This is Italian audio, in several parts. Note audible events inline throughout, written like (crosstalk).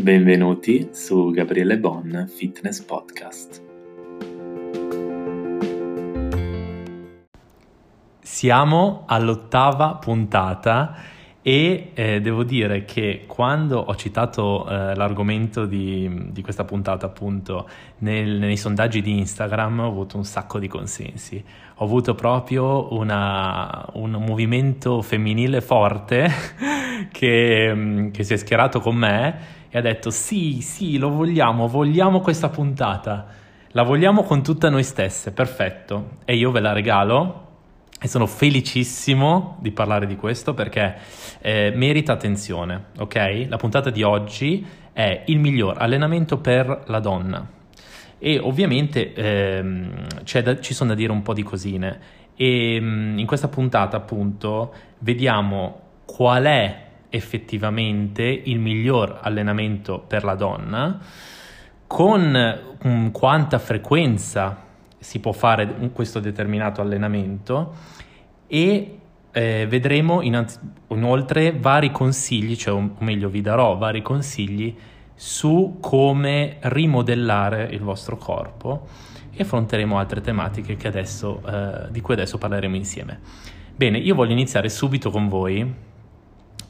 Benvenuti su Gabriele Bon Fitness Podcast. Siamo all'ottava puntata e eh, devo dire che quando ho citato eh, l'argomento di, di, questa puntata appunto nel, nei sondaggi di Instagram ho avuto un sacco di consensi. Ho avuto proprio una, un movimento femminile forte (laughs) che, che si è schierato con me e ha detto sì, sì, lo vogliamo, vogliamo questa puntata, la vogliamo con tutta noi stesse, perfetto. E io ve la regalo e sono felicissimo di parlare di questo perché eh, merita attenzione, ok? La puntata di oggi è il miglior allenamento per la donna. E ovviamente ehm, da, ci sono da dire un po' di cosine. E mm, in questa puntata, appunto, vediamo qual è effettivamente il miglior allenamento per la donna, con um, quanta frequenza si può fare questo determinato allenamento e eh, vedremo innanzi- inoltre vari consigli, cioè o meglio vi darò vari consigli su come rimodellare il vostro corpo e affronteremo altre tematiche adesso, eh, di cui adesso parleremo insieme. Bene, io voglio iniziare subito con voi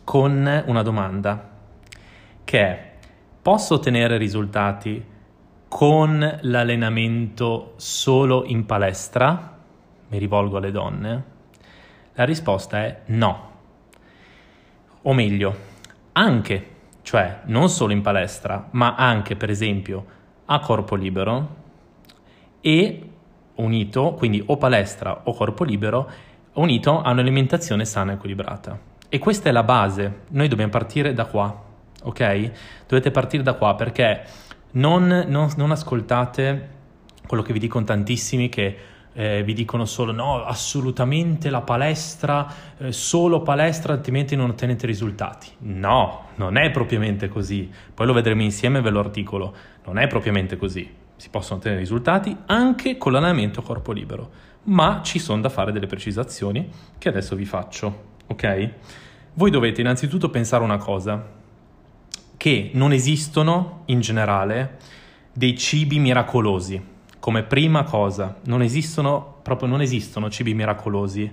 con una domanda che è posso ottenere risultati con l'allenamento solo in palestra? Mi rivolgo alle donne. La risposta è no. O meglio, anche, cioè non solo in palestra, ma anche per esempio a corpo libero e unito, quindi o palestra o corpo libero, unito a un'alimentazione sana e equilibrata. E questa è la base, noi dobbiamo partire da qua, ok? Dovete partire da qua perché non, non, non ascoltate quello che vi dicono tantissimi che eh, vi dicono solo no, assolutamente la palestra, eh, solo palestra, altrimenti non ottenete risultati. No, non è propriamente così. Poi lo vedremo insieme ve lo articolo. Non è propriamente così. Si possono ottenere risultati anche con l'allenamento a corpo libero, ma ci sono da fare delle precisazioni che adesso vi faccio ok? Voi dovete innanzitutto pensare una cosa, che non esistono in generale dei cibi miracolosi. Come prima cosa, non esistono, proprio non esistono cibi miracolosi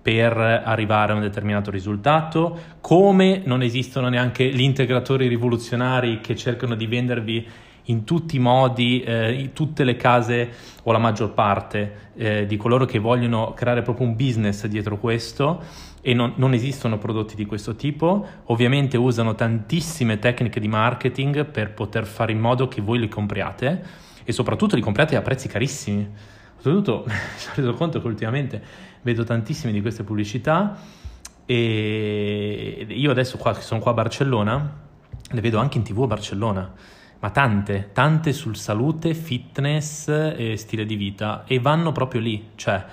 per arrivare a un determinato risultato, come non esistono neanche gli integratori rivoluzionari che cercano di vendervi in tutti i modi, eh, in tutte le case o la maggior parte eh, di coloro che vogliono creare proprio un business dietro questo e non, non, esistono prodotti di questo tipo. Ovviamente usano tantissime tecniche di marketing per poter fare in modo che voi li compriate e soprattutto li compriate a prezzi carissimi. Soprattutto (laughs) mi sono reso conto che ultimamente vedo tantissime di queste pubblicità e io adesso qua, sono qua a Barcellona, le vedo anche in tv a Barcellona ma tante, tante sul salute, fitness e stile di vita e vanno proprio lì, cioè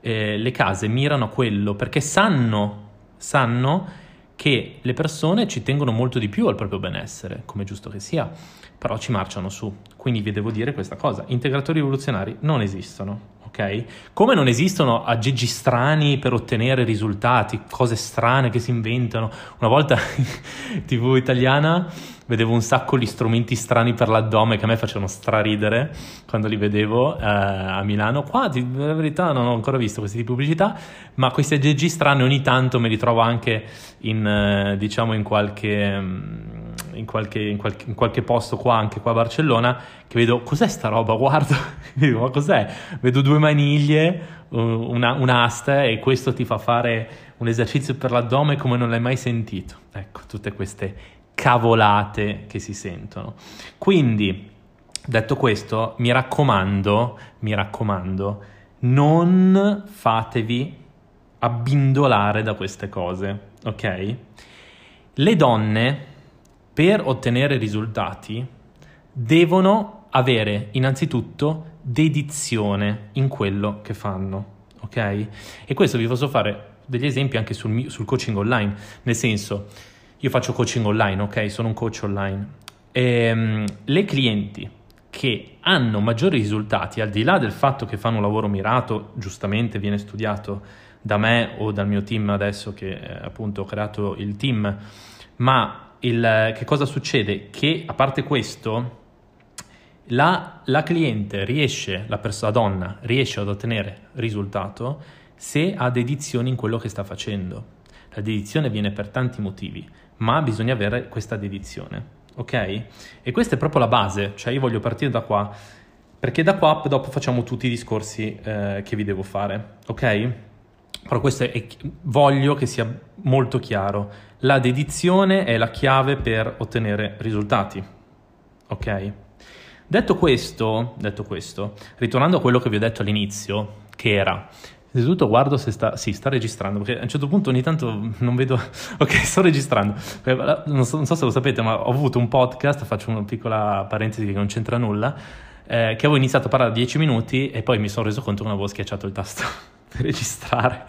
eh, le case mirano a quello perché sanno, sanno che le persone ci tengono molto di più al proprio benessere, come giusto che sia, però ci marciano su. Quindi vi devo dire questa cosa, integratori rivoluzionari non esistono, ok? Come non esistono aggeggi strani per ottenere risultati, cose strane che si inventano. Una volta in TV italiana vedevo un sacco di strumenti strani per l'addome che a me facevano straridere quando li vedevo eh, a Milano. Qua, di verità, non ho ancora visto questi tipi di pubblicità, ma questi aggeggi strani ogni tanto me li trovo anche in, eh, diciamo, in qualche... Mm, in qualche, in, qualche, in qualche, posto qua, anche qua a Barcellona, che vedo cos'è sta roba, guardo, (laughs) dico, ma cos'è? Vedo due maniglie, una, un'asta e questo ti fa fare un esercizio per l'addome come non l'hai mai sentito. Ecco, tutte queste cavolate che si sentono. Quindi, detto questo, mi raccomando, mi raccomando, non fatevi abbindolare da queste cose, ok? Le donne, per ottenere risultati, devono avere innanzitutto dedizione in quello che fanno, ok? E questo vi posso fare degli esempi anche sul, sul coaching online, nel senso, io faccio coaching online, ok? Sono un coach online. E, um, le clienti che hanno maggiori risultati, al di là del fatto che fanno un lavoro mirato, giustamente viene studiato da me o dal mio team adesso che eh, appunto ho creato il team, ma il, che cosa succede? Che a parte questo, la, la cliente riesce, la, pers- la donna riesce ad ottenere risultato se ha dedizione in quello che sta facendo. La dedizione viene per tanti motivi, ma bisogna avere questa dedizione, ok? E questa è proprio la base, cioè io voglio partire da qua, perché da qua dopo facciamo tutti i discorsi eh, che vi devo fare, ok? Però questo è, voglio che sia molto chiaro. La dedizione è la chiave per ottenere risultati. Ok? Detto questo, detto questo, ritornando a quello che vi ho detto all'inizio, che era Innanzitutto guardo se sta, sì, sta registrando, perché a un certo punto ogni tanto non vedo, (laughs) ok, sto registrando, non so, non so se lo sapete, ma ho avuto un podcast, faccio una piccola parentesi che non c'entra nulla, eh, che avevo iniziato a parlare 10 minuti e poi mi sono reso conto che non avevo schiacciato il tasto registrare.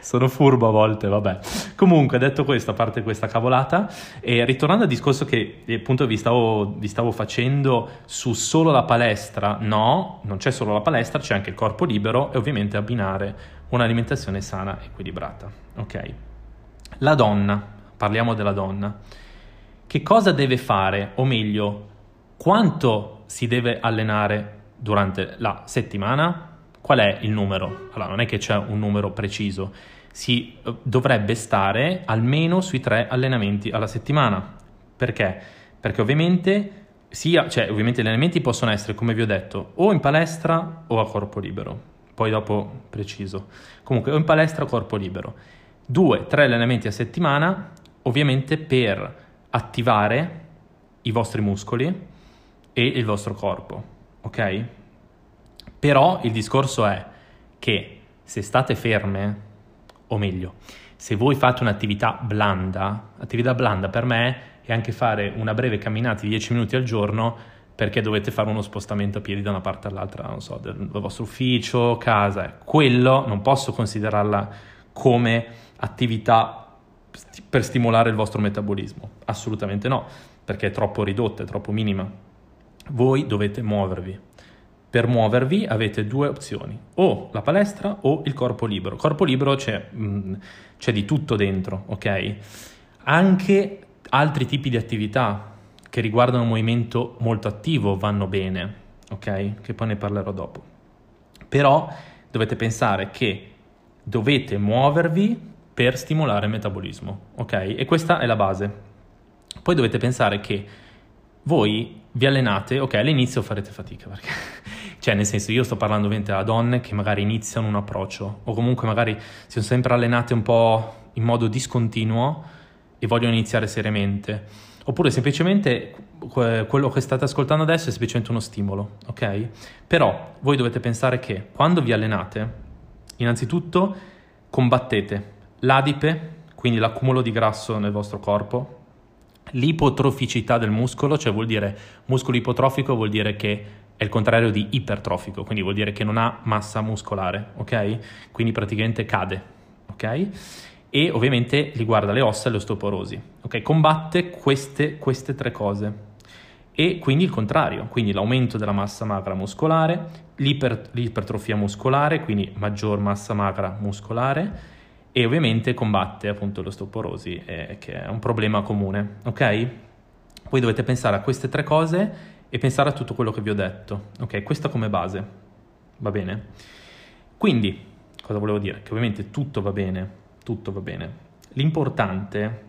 Sono furbo a volte, vabbè. Comunque, detto questo, a parte questa cavolata, e ritornando al discorso che appunto vi stavo, vi stavo facendo su solo la palestra, no, non c'è solo la palestra, c'è anche il corpo libero e ovviamente abbinare un'alimentazione sana e equilibrata. Ok. La donna, parliamo della donna. Che cosa deve fare, o meglio, quanto si deve allenare durante la settimana? Qual è il numero? Allora, non è che c'è un numero preciso, si eh, dovrebbe stare almeno sui tre allenamenti alla settimana. Perché? Perché ovviamente, sia, cioè, ovviamente gli allenamenti possono essere, come vi ho detto, o in palestra o a corpo libero. Poi dopo preciso. Comunque, o in palestra o corpo libero. Due, tre allenamenti a settimana, ovviamente per attivare i vostri muscoli e il vostro corpo, ok? Però il discorso è che se state ferme, o meglio, se voi fate un'attività blanda, attività blanda per me è anche fare una breve camminata di 10 minuti al giorno perché dovete fare uno spostamento a piedi da una parte all'altra, non so, del, vostro ufficio, casa. Quello non posso considerarla come attività per stimolare il vostro metabolismo. Assolutamente no, perché è troppo ridotta, è troppo minima. Voi dovete muovervi. Per muovervi avete due opzioni, o la palestra o il corpo libero. Corpo libero c'è, mh, mm, c'è di tutto dentro, ok? Anche altri tipi di attività che riguardano un movimento molto attivo vanno bene, ok? Che poi ne parlerò dopo. Però dovete pensare che dovete muovervi per stimolare il metabolismo, ok? E questa è la base. Poi dovete pensare che voi vi allenate, ok, all'inizio farete fatica perché cioè, nel senso, io sto parlando ovviamente a donne che magari iniziano un approccio o comunque magari si sono sempre allenate un po' in modo discontinuo e vogliono iniziare seriamente. Oppure semplicemente quello che state ascoltando adesso è semplicemente uno stimolo, ok? Però voi dovete pensare che quando vi allenate, innanzitutto combattete l'adipe, quindi l'accumulo di grasso nel vostro corpo, l'ipotroficità del muscolo, cioè vuol dire muscolo ipotrofico vuol dire che è il contrario di ipertrofico, quindi vuol dire che non ha massa muscolare, ok? Quindi praticamente cade, ok? E ovviamente riguarda le ossa e l'osteoporosi, ok? Combatte queste, queste tre cose. E quindi il contrario, quindi l'aumento della massa magra muscolare, l'iper, l'ipertrofia muscolare, quindi maggior massa magra muscolare, e ovviamente combatte appunto l'osteoporosi, eh, che è un problema comune, ok? Voi dovete pensare a queste tre cose e pensare a tutto quello che vi ho detto. Ok, questa come base. Va bene? Quindi, cosa volevo dire? Che ovviamente tutto va bene, tutto va bene. L'importante,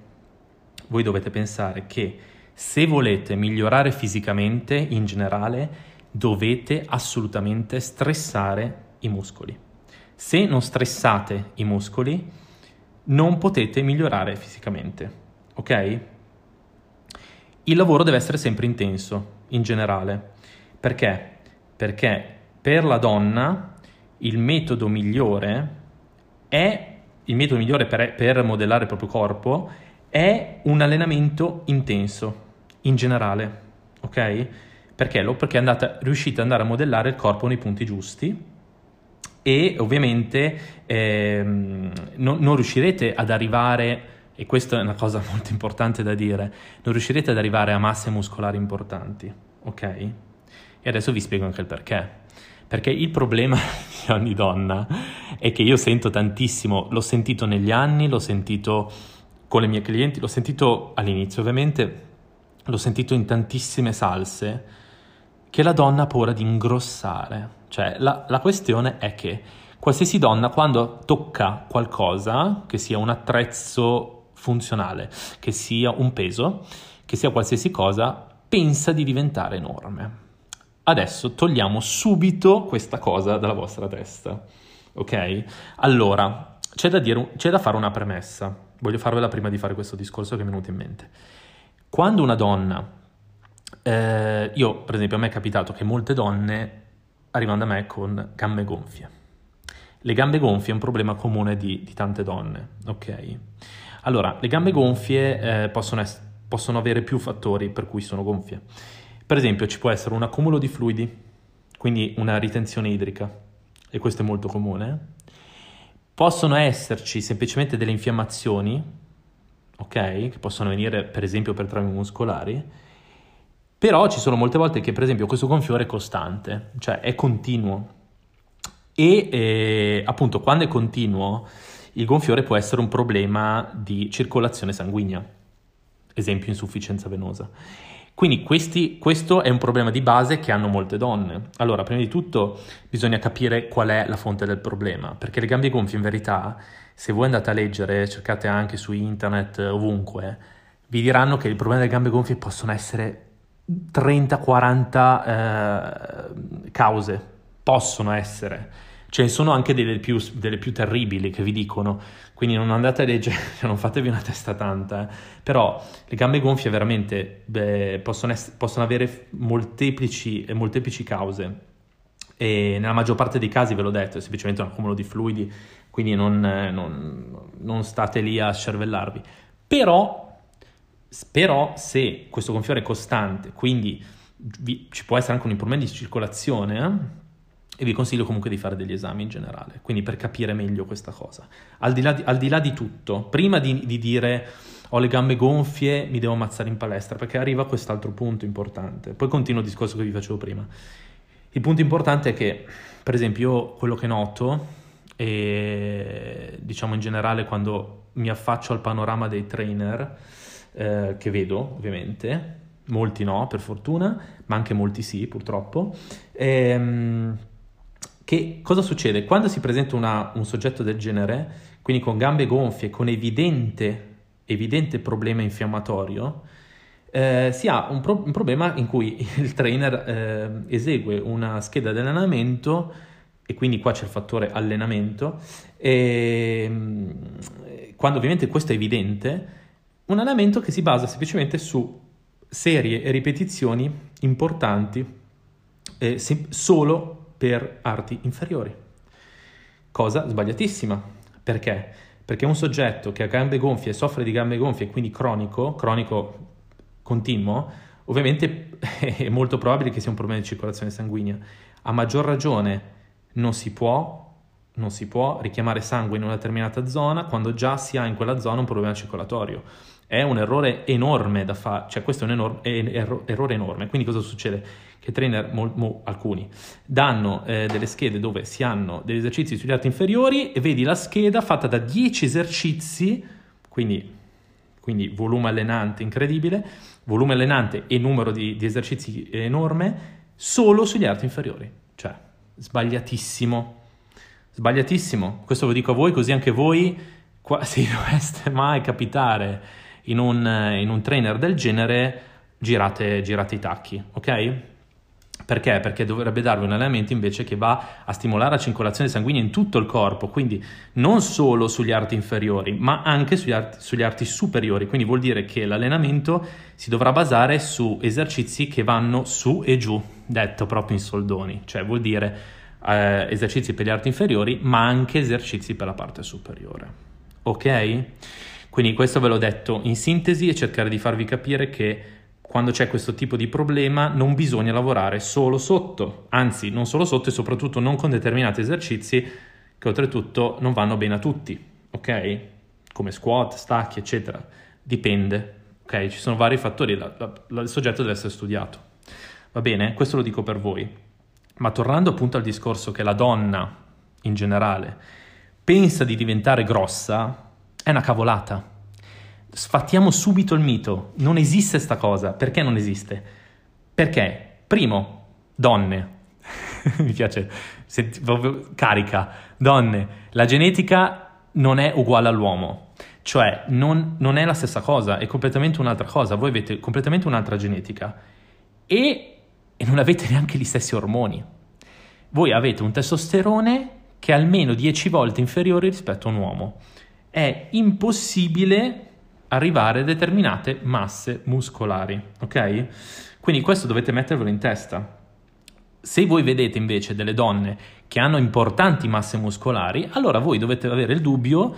voi dovete pensare che se volete migliorare fisicamente in generale, dovete assolutamente stressare i muscoli. Se non stressate i muscoli, non potete migliorare fisicamente, ok? Il lavoro deve essere sempre intenso, in generale. Perché? Perché per la donna il metodo migliore è il metodo migliore per, per modellare il proprio corpo è un allenamento intenso in generale, ok? Perché? Perché andata, riuscite ad andare a modellare il corpo nei punti giusti e ovviamente ehm, non, non riuscirete ad arrivare e questa è una cosa (laughs) molto importante da dire, non riuscirete ad arrivare a masse muscolari importanti, ok? E adesso vi spiego anche il perché. Perché il problema (laughs) di ogni donna è che io sento tantissimo, l'ho sentito negli anni, l'ho sentito con le mie clienti, l'ho sentito all'inizio ovviamente, l'ho sentito in tantissime salse, che la donna ha paura di ingrossare. Cioè la, la questione è che qualsiasi donna quando tocca qualcosa, che sia un attrezzo funzionale, che sia un peso, che sia qualsiasi cosa, pensa di diventare enorme. Adesso togliamo subito questa cosa dalla vostra testa, ok? Allora, c'è da, dire, c'è da fare una premessa. Voglio farvela prima di fare questo discorso che mi è venuto in mente. Quando una donna, eh, io per esempio a me è capitato che molte donne arrivano da me con gambe gonfie. Le gambe gonfie è un problema comune di, di tante donne, ok? Allora, le gambe gonfie eh, possono, es- possono avere più fattori per cui sono gonfie. Per esempio ci può essere un accumulo di fluidi, quindi una ritenzione idrica, e questo è molto comune. Possono esserci semplicemente delle infiammazioni, ok? Che possono venire per esempio per traumi muscolari, però ci sono molte volte che per esempio questo gonfiore è costante, cioè è continuo. E eh, appunto quando è continuo il gonfiore può essere un problema di circolazione sanguigna, esempio insufficienza venosa. Quindi questi, questo è un problema di base che hanno molte donne. Allora, prima di tutto bisogna capire qual è la fonte del problema, perché le gambe gonfie in verità, se voi andate a leggere, cercate anche su internet, ovunque, vi diranno che il problema delle gambe gonfie possono essere 30-40 eh, cause, possono essere ce ne sono anche delle più, delle più, terribili che vi dicono, quindi non andate a leggere, (laughs) non fatevi una testa tanta, eh. però le gambe gonfie veramente beh, possono, essere, possono, avere molteplici, molteplici cause e nella maggior parte dei casi, ve l'ho detto, è semplicemente un accumulo di fluidi, quindi non, non, non state lì a scervellarvi. Però, però se questo gonfiore è costante, quindi vi, ci può essere anche un problema di circolazione, eh? E vi consiglio comunque di fare degli esami in generale, quindi per capire meglio questa cosa. Al di là di, al di, là di tutto, prima di, di, dire ho le gambe gonfie, mi devo ammazzare in palestra, perché arriva quest'altro punto importante. Poi continuo il discorso che vi facevo prima. Il punto importante è che, per esempio, io quello che noto, e diciamo in generale quando mi affaccio al panorama dei trainer, eh, che vedo ovviamente, molti no per fortuna, ma anche molti sì purtroppo, ehm, che cosa succede? Quando si presenta una, un soggetto del genere, quindi con gambe gonfie, con evidente, evidente problema infiammatorio, eh, si ha un, pro- un, problema in cui il trainer eh, esegue una scheda di allenamento e quindi qua c'è il fattore allenamento e mm, quando ovviamente questo è evidente un allenamento che si basa semplicemente su serie e ripetizioni importanti eh, solo per arti inferiori. Cosa sbagliatissima. Perché? Perché un soggetto che ha gambe gonfie soffre di gambe gonfie, quindi cronico, cronico continuo, ovviamente (laughs) è molto probabile che sia un problema di circolazione sanguigna. A maggior ragione non si può, non si può richiamare sangue in una determinata zona quando già si ha in quella zona un problema circolatorio. È un errore enorme da fare, cioè questo è un enor- er- errore enorme. Quindi cosa succede? Che trainer, mo- mo- alcuni, danno eh, delle schede dove si hanno degli esercizi sugli arti inferiori e vedi la scheda fatta da 10 esercizi, quindi, quindi volume allenante incredibile, volume allenante e numero di, di esercizi enorme, solo sugli arti inferiori. Cioè, sbagliatissimo. Sbagliatissimo. Questo lo dico a voi, così anche voi, se (laughs) doveste mai capitare in un, in un trainer del genere, girate, girate i tacchi, ok? Perché? Perché dovrebbe darvi un allenamento invece che va a stimolare la circolazione sanguigna in tutto il corpo, quindi non solo sugli arti inferiori, ma anche sugli arti, sugli arti superiori. Quindi vuol dire che l'allenamento si dovrà basare su esercizi che vanno su e giù, detto proprio in soldoni, cioè vuol dire eh, esercizi per gli arti inferiori, ma anche esercizi per la parte superiore. Ok? Quindi questo ve l'ho detto in sintesi e cercare di farvi capire che quando c'è questo tipo di problema non bisogna lavorare solo sotto, anzi non solo sotto e soprattutto non con determinati esercizi che oltretutto non vanno bene a tutti, ok? Come squat, stacchi, eccetera. Dipende, ok? Ci sono vari fattori, la, la, il soggetto deve essere studiato. Va bene? Questo lo dico per voi. Ma tornando appunto al discorso che la donna, in generale, pensa di diventare grossa è una cavolata. Sfattiamo subito il mito. Non esiste sta cosa. Perché non esiste? Perché, primo, donne. (laughs) Mi piace, senti, proprio carica. Donne, la genetica non è uguale all'uomo. Cioè, non, non è la stessa cosa, è completamente un'altra cosa. Voi avete completamente un'altra genetica. E, e non avete neanche gli stessi ormoni. Voi avete un testosterone che è almeno 10 volte inferiore rispetto a un uomo. È impossibile arrivare a determinate masse muscolari, ok? Quindi questo dovete mettervelo in testa. Se voi vedete invece delle donne che hanno importanti masse muscolari, allora voi dovete avere il dubbio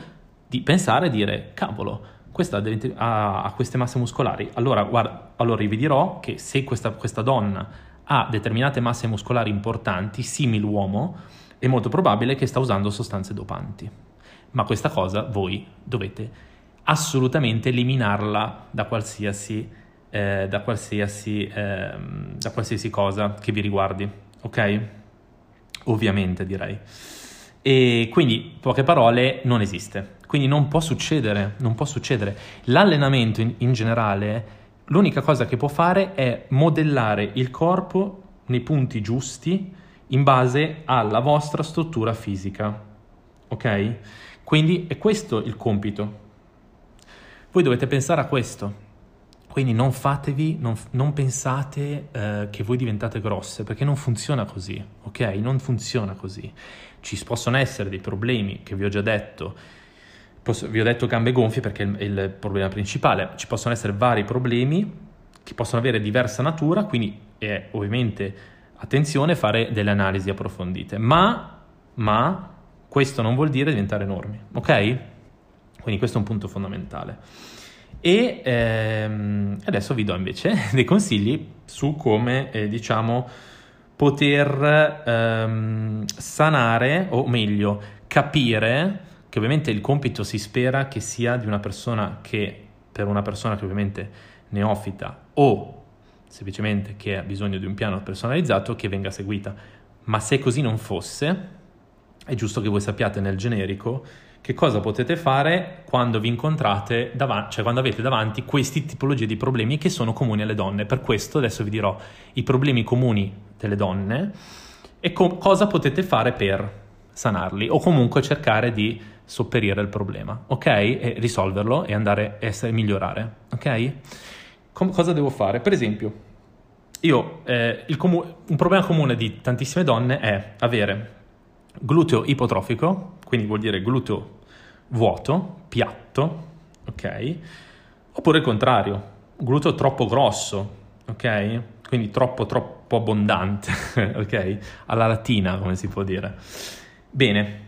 di pensare e dire, cavolo, questa ha, queste masse muscolari. Allora, guarda, allora vi dirò che se questa, questa donna ha determinate masse muscolari importanti, simil uomo, è molto probabile che sta usando sostanze dopanti. Ma questa cosa voi dovete assolutamente eliminarla da qualsiasi, eh, da, qualsiasi, eh, da qualsiasi cosa che vi riguardi, ok? Ovviamente direi. E quindi, poche parole, non esiste. Quindi non può succedere, non può succedere. L'allenamento in, in generale, l'unica cosa che può fare è modellare il corpo nei punti giusti in base alla vostra struttura fisica. Ok? Quindi è questo il compito voi dovete pensare a questo. Quindi non fatevi, non, non pensate eh, che voi diventate grosse, perché non funziona così, ok? Non funziona così. Ci possono essere dei problemi che vi ho già detto, Posso, vi ho detto gambe gonfie perché è il, il problema principale, ci possono essere vari problemi che possono avere diversa natura, quindi è ovviamente attenzione fare delle analisi approfondite, ma, ma questo non vuol dire diventare enormi, ok? Quindi questo è un punto fondamentale. E ehm, adesso vi do invece (laughs) dei consigli su come, eh, diciamo, poter ehm, sanare, o meglio, capire che ovviamente il compito si spera che sia di una persona che, per una persona che ovviamente neofita o semplicemente che ha bisogno di un piano personalizzato che venga seguita. Ma se così non fosse, è giusto che voi sappiate nel generico che cosa potete fare quando vi incontrate davanti, cioè quando avete davanti queste tipologie di problemi che sono comuni alle donne. Per questo adesso vi dirò i problemi comuni delle donne e co- cosa potete fare per sanarli o comunque cercare di sopperire il problema, ok? E risolverlo e andare a essere, migliorare, ok? Com- cosa devo fare? Per esempio, io, eh, comu- un problema comune di tantissime donne è avere gluteo ipotrofico, quindi vuol dire gluteo vuoto, piatto, ok? Oppure il contrario, gluteo troppo grosso, ok? Quindi troppo troppo abbondante, (laughs) ok? Alla latina, come si può dire. Bene,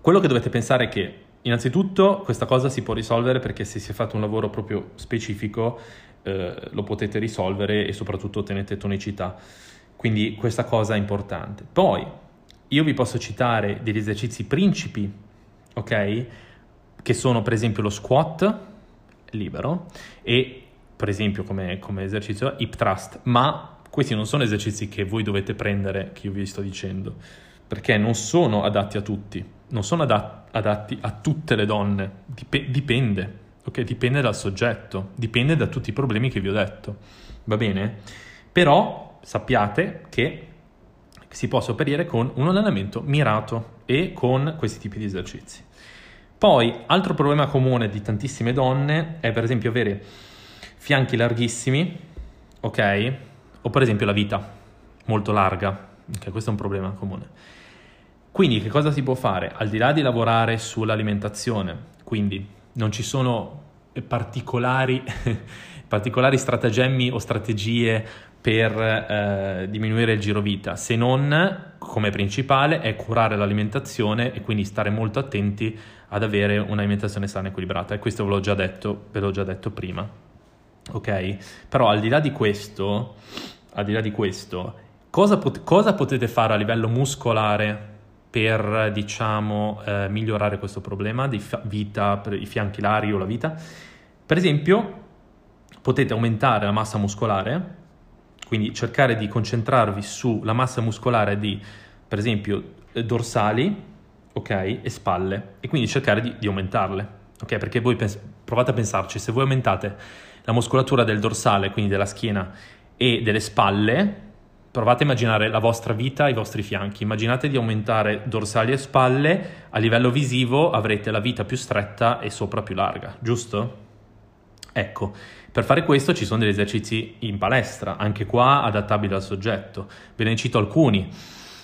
quello che dovete pensare è che innanzitutto questa cosa si può risolvere perché se si è fatto un lavoro proprio specifico eh, lo potete risolvere e soprattutto ottenete tonicità. Quindi questa cosa è importante. Poi io vi posso citare degli esercizi principi ok? Che sono per esempio lo squat libero e per esempio come, come esercizio hip thrust, ma questi non sono esercizi che voi dovete prendere, che io vi sto dicendo, perché non sono adatti a tutti, non sono adat- adatti a tutte le donne, Dip- dipende, ok? Dipende dal soggetto, dipende da tutti i problemi che vi ho detto, va bene? Però sappiate che si può sopperire con un allenamento mirato e con questi tipi di esercizi. Poi, altro problema comune di tantissime donne è per esempio avere fianchi larghissimi, ok? O per esempio la vita molto larga, ok? Questo è un problema comune. Quindi che cosa si può fare? Al di là di lavorare sull'alimentazione, quindi non ci sono particolari, (laughs) particolari stratagemmi o strategie per eh, diminuire il giro vita, se non come principale è curare l'alimentazione e quindi stare molto attenti ad avere un'alimentazione sana e equilibrata. E questo ve l'ho già detto, ve l'ho già detto prima. Ok? Però al di là di questo, al di là di questo, cosa, pot- cosa potete fare a livello muscolare per, diciamo, eh, migliorare questo problema di fa- vita, per i fianchi lari o la vita? Per esempio, potete aumentare la massa muscolare quindi cercare di concentrarvi sulla massa muscolare di, per esempio, dorsali, ok, e spalle, e quindi cercare di, di aumentarle, ok? Perché voi pens- provate a pensarci, se voi aumentate la muscolatura del dorsale, quindi della schiena e delle spalle, provate a immaginare la vostra vita ai vostri fianchi. Immaginate di aumentare dorsali e spalle, a livello visivo avrete la vita più stretta e sopra più larga, giusto? Ecco, per fare questo ci sono degli esercizi in palestra, anche qua adattabili al soggetto. Ve ne cito alcuni.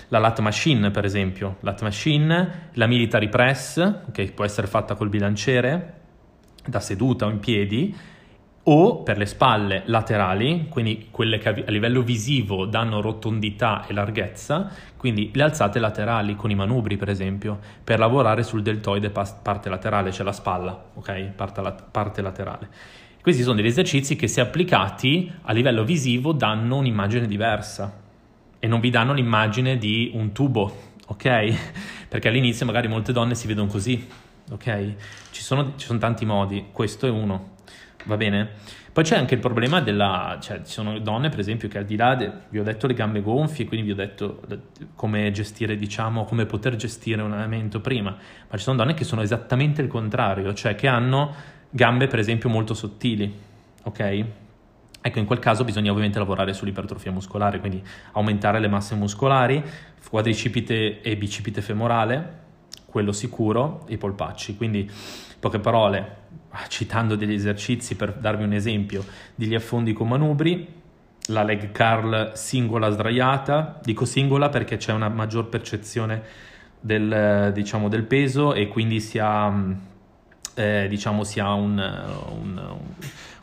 La lat machine, per esempio, lat machine, la military press, che può essere fatta col bilanciere, da seduta o in piedi, o per le spalle laterali, quindi quelle che a livello visivo danno rotondità e larghezza, quindi le alzate laterali con i manubri per esempio, per lavorare sul deltoide parte laterale, cioè la spalla, ok? Parte, parte laterale. Questi sono degli esercizi che se applicati a livello visivo danno un'immagine diversa e non vi danno l'immagine di un tubo, ok? (laughs) Perché all'inizio magari molte donne si vedono così, ok? Ci sono, ci sono tanti modi, questo è uno va bene? Poi c'è anche il problema della, cioè ci sono donne per esempio che al di là, de, vi ho detto le gambe gonfie, quindi vi ho detto come gestire, diciamo, come poter gestire un allenamento prima, ma ci sono donne che sono esattamente il contrario, cioè che hanno gambe per esempio molto sottili, ok? Ecco, in quel caso bisogna ovviamente lavorare sull'ipertrofia muscolare, quindi aumentare le masse muscolari, quadricipite e bicipite femorale, quello sicuro, i polpacci. Quindi, poche parole, citando degli esercizi per darvi un esempio, degli affondi con manubri, la leg curl singola sdraiata, dico singola perché c'è una maggior percezione del, diciamo, del peso e quindi si ha, eh, diciamo, si ha un, un,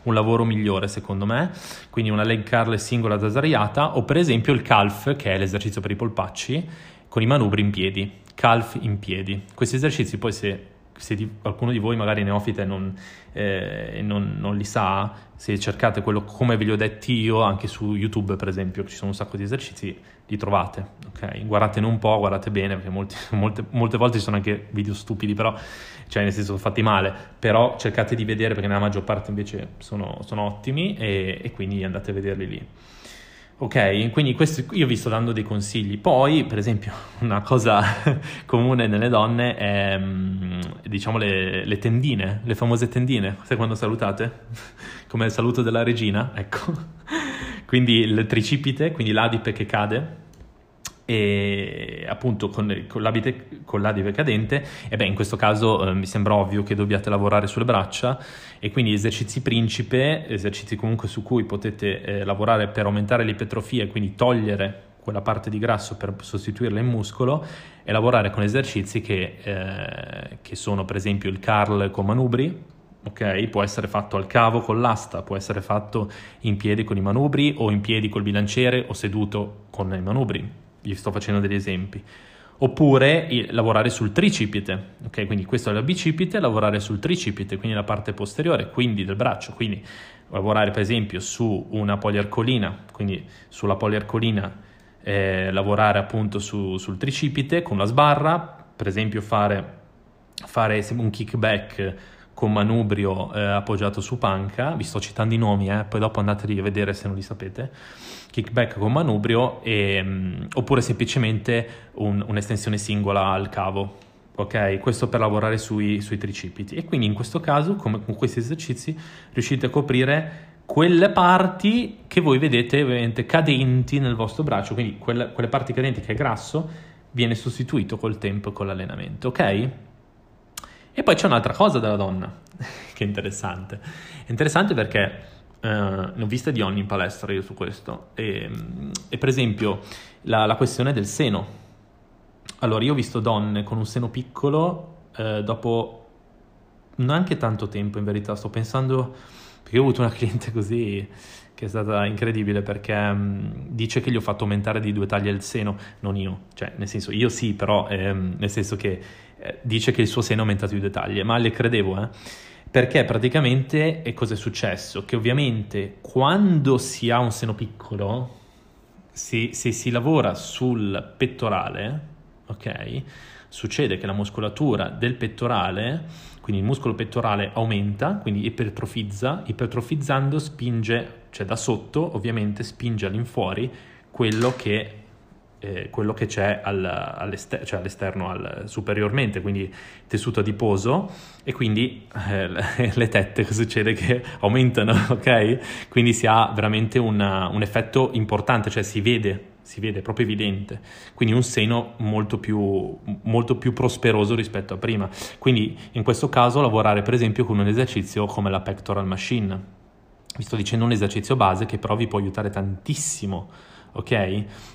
un, lavoro migliore secondo me, quindi una leg curl singola sdraiata o per esempio il calf che è l'esercizio per i polpacci con i manubri in piedi, calf in piedi. Questi esercizi poi se se di, qualcuno di voi magari neofite non, eh, non, non, li sa, se cercate quello come ve li ho detti io, anche su YouTube per esempio, ci sono un sacco di esercizi, li trovate, ok? Guardatene un po', guardate bene, perché molti, (laughs) molte, molte, volte ci sono anche video stupidi, però, cioè nel senso fatti male, però cercate di vedere perché nella maggior parte invece sono, sono ottimi e, e quindi andate a vederli lì. Ok, quindi questo io vi sto dando dei consigli. Poi, per esempio, (laughs) una cosa (laughs) comune nelle donne è, mm, diciamo, le, le tendine, le famose tendine. Sai quando salutate? (laughs) Come il saluto della regina, ecco. Quindi il tricipite, quindi l'adipe che cade, e appunto con, con, con l'adive cadente, e beh in questo caso eh, mi sembra ovvio che dobbiate lavorare sulle braccia e quindi esercizi principe, esercizi comunque su cui potete eh, lavorare per aumentare l'ipertrofia e quindi togliere quella parte di grasso per sostituirla in muscolo e lavorare con esercizi che, eh, che sono per esempio il curl con manubri, ok? Può essere fatto al cavo con l'asta, può essere fatto in piedi con i manubri o in piedi col bilanciere o seduto con i manubri gli sto facendo degli esempi. Oppure lavorare sul tricipite, ok? Quindi questo è la bicipite, lavorare sul tricipite, quindi la parte posteriore, quindi del braccio, quindi lavorare per esempio su una poliarcolina, quindi sulla poliarcolina eh, lavorare appunto su, sul tricipite con la sbarra, per esempio fare, fare un kickback con manubrio eh, appoggiato su panca, vi sto citando i nomi, eh, poi dopo andatevi a vedere se non li sapete, kickback con manubrio e, um, oppure semplicemente un, un'estensione singola al cavo, ok? Questo per lavorare sui, sui tricipiti e quindi in questo caso, come con questi esercizi, riuscite a coprire quelle parti che voi vedete ovviamente cadenti nel vostro braccio, quindi quelle, quelle parti cadenti che è grasso viene sostituito col tempo e con l'allenamento, ok? E poi c'è un'altra cosa della donna, che è interessante. È interessante perché eh, ne ho viste di ogni in palestra io su questo. E, e per esempio la, la, questione del seno. Allora, io ho visto donne con un seno piccolo eh, dopo neanche tanto tempo, in verità. Sto pensando, perché ho avuto una (laughs) cliente così che è stata incredibile perché um, dice che gli ho fatto aumentare di due taglie il seno, non io, cioè nel senso io sì, però ehm, nel senso che dice che il suo seno è aumentato di due taglie, ma le credevo, eh? Perché praticamente e cosa è successo? Che ovviamente quando si ha un seno piccolo, se, se si lavora sul pettorale, ok? Succede che la muscolatura del pettorale, quindi il muscolo pettorale aumenta, quindi ipertrofizza, ipertrofizzando spinge, cioè da sotto ovviamente spinge all'infuori quello che eh, quello che c'è al, all'esterno, cioè all'esterno al, superiormente, quindi tessuto adiposo e quindi eh, (laughs) le tette succede che aumentano, (laughs) ok? Quindi si ha veramente una, un effetto importante, cioè si vede si vede proprio evidente, quindi un seno molto più, molto più, prosperoso rispetto a prima. Quindi in questo caso lavorare per esempio con un esercizio come la pectoral machine. Vi sto dicendo un esercizio base che però vi può aiutare tantissimo, ok?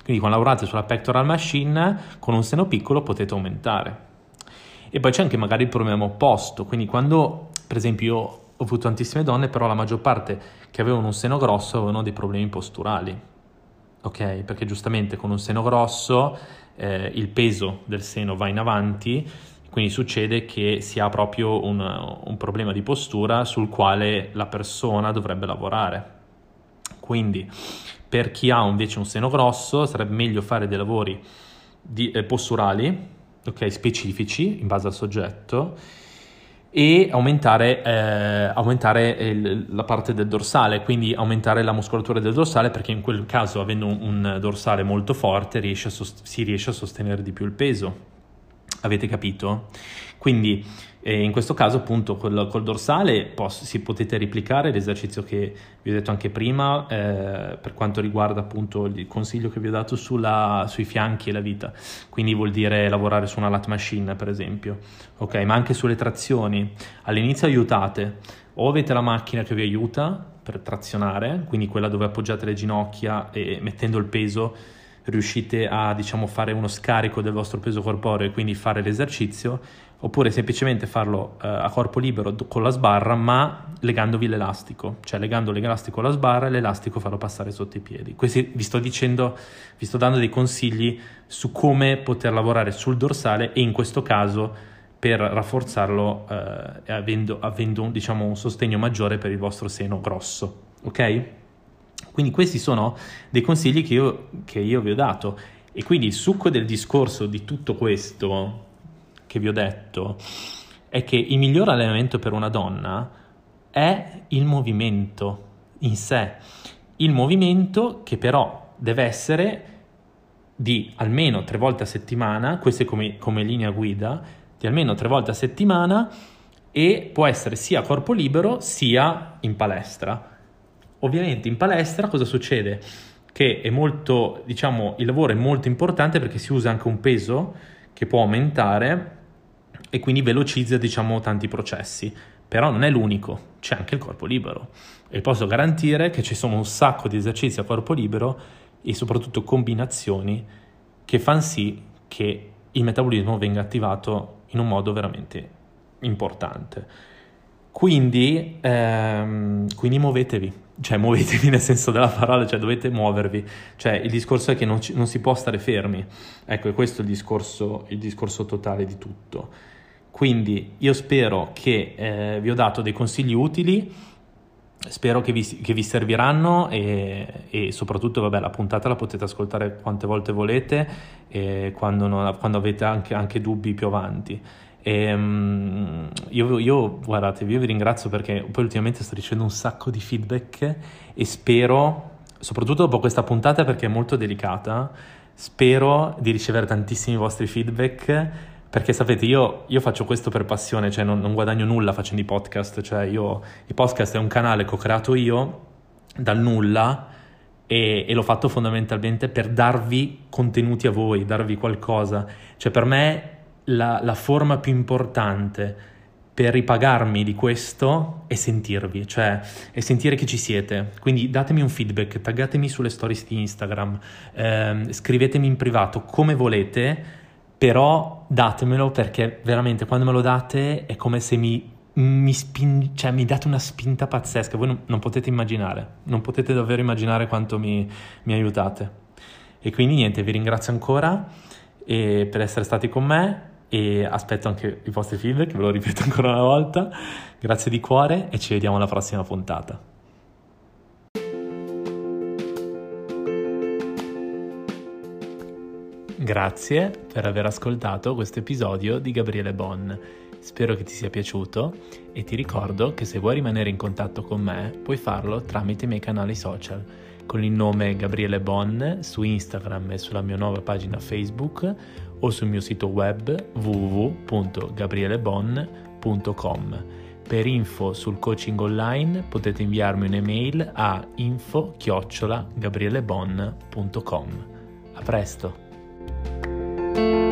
Quindi quando lavorate sulla pectoral machine con un seno piccolo potete aumentare. E poi c'è anche magari il problema opposto, quindi quando per esempio io ho avuto tantissime donne, però la maggior parte che avevano un seno grosso avevano dei problemi posturali ok? Perché giustamente con un seno grosso eh, il peso del seno va in avanti, quindi succede che si ha proprio un, un problema di postura sul quale la persona dovrebbe lavorare. Quindi per chi ha invece un seno grosso sarebbe meglio fare dei lavori di, eh, posturali, ok, specifici in base al soggetto e aumentare, eh, aumentare il, la parte del dorsale, quindi aumentare la muscolatura del dorsale perché in quel caso avendo un, un dorsale molto forte riesce sost- si riesce a sostenere di più il peso. Avete capito? Quindi e in questo caso appunto col, col dorsale posso, si potete replicare l'esercizio che vi ho detto anche prima eh, per quanto riguarda appunto il consiglio che vi ho dato sulla, sui fianchi e la vita, quindi vuol dire lavorare su una lat machine per esempio, ok, ma anche sulle trazioni, all'inizio aiutate, o avete la macchina che vi aiuta per trazionare, quindi quella dove appoggiate le ginocchia e mettendo il peso riuscite a diciamo fare uno scarico del vostro peso corporeo e quindi fare l'esercizio oppure semplicemente farlo eh, a corpo libero con la sbarra ma legandovi l'elastico, cioè legando l'elastico alla sbarra e l'elastico farlo passare sotto i piedi. Questi vi sto dicendo, vi sto dando dei consigli su come poter lavorare sul dorsale e in questo caso per rafforzarlo eh, avendo, avendo diciamo, un sostegno maggiore per il vostro seno grosso, ok? Quindi questi sono dei consigli che io, che io vi ho dato e quindi il succo del discorso di tutto questo che vi ho detto è che il miglior allenamento per una donna è il movimento in sé. Il movimento che però deve essere di almeno tre volte a settimana, questo è come, come linea guida, di almeno tre volte a settimana e può essere sia a corpo libero sia in palestra. Ovviamente in palestra cosa succede? Che è molto, diciamo, il lavoro è molto importante perché si usa anche un peso che può aumentare e quindi velocizza diciamo tanti processi. Però non è l'unico, c'è anche il corpo libero e posso garantire che ci sono un sacco di esercizi a corpo libero e soprattutto combinazioni che fanno sì che il metabolismo venga attivato in un modo veramente importante. Quindi, ehm, quindi muovetevi, cioè muovetevi nel senso della parola, cioè dovete muovervi, cioè il discorso è che non, ci, non si può stare fermi, ecco, questo è il discorso, il discorso totale di tutto. Quindi io spero che eh, vi ho dato dei consigli utili, spero che vi, che vi serviranno e, e, soprattutto vabbè, la puntata la potete ascoltare quante volte volete eh, quando, non, quando, avete anche, anche, dubbi più avanti. E, um, io, io, guardate, io vi ringrazio perché poi ultimamente sto ricevendo un sacco di feedback e spero, soprattutto dopo questa puntata perché è molto delicata, spero di ricevere tantissimi vostri feedback perché sapete, io, io, faccio questo per passione, cioè non, non, guadagno nulla facendo i podcast, cioè io, i podcast è un canale che ho creato io dal nulla e, e l'ho fatto fondamentalmente per darvi contenuti a voi, darvi qualcosa. Cioè per me la, la forma più importante per ripagarmi di questo è sentirvi, cioè è sentire che ci siete. Quindi datemi un feedback, taggatemi sulle stories di Instagram, ehm, scrivetemi in privato come volete però datemelo perché veramente quando me lo date è come se mi, mi, spin- cioè, mi date una spinta pazzesca, voi non, non, potete immaginare, non potete davvero immaginare quanto mi, mi aiutate. E quindi niente, vi ringrazio ancora per essere stati con me e aspetto anche i vostri feedback, ve lo ripeto (laughs) ancora una volta. Grazie di cuore e ci vediamo alla prossima puntata. Grazie per aver ascoltato questo episodio di Gabriele Bon. Spero che ti sia piaciuto e ti ricordo che se vuoi rimanere in contatto con me puoi farlo tramite i miei canali social con il nome Gabriele Bon su Instagram e sulla mia nuova pagina Facebook o sul mio sito web www.gabrielebon.com. Per info sul coaching online potete inviarmi un'email a info-gabrielebon.com. A presto! Música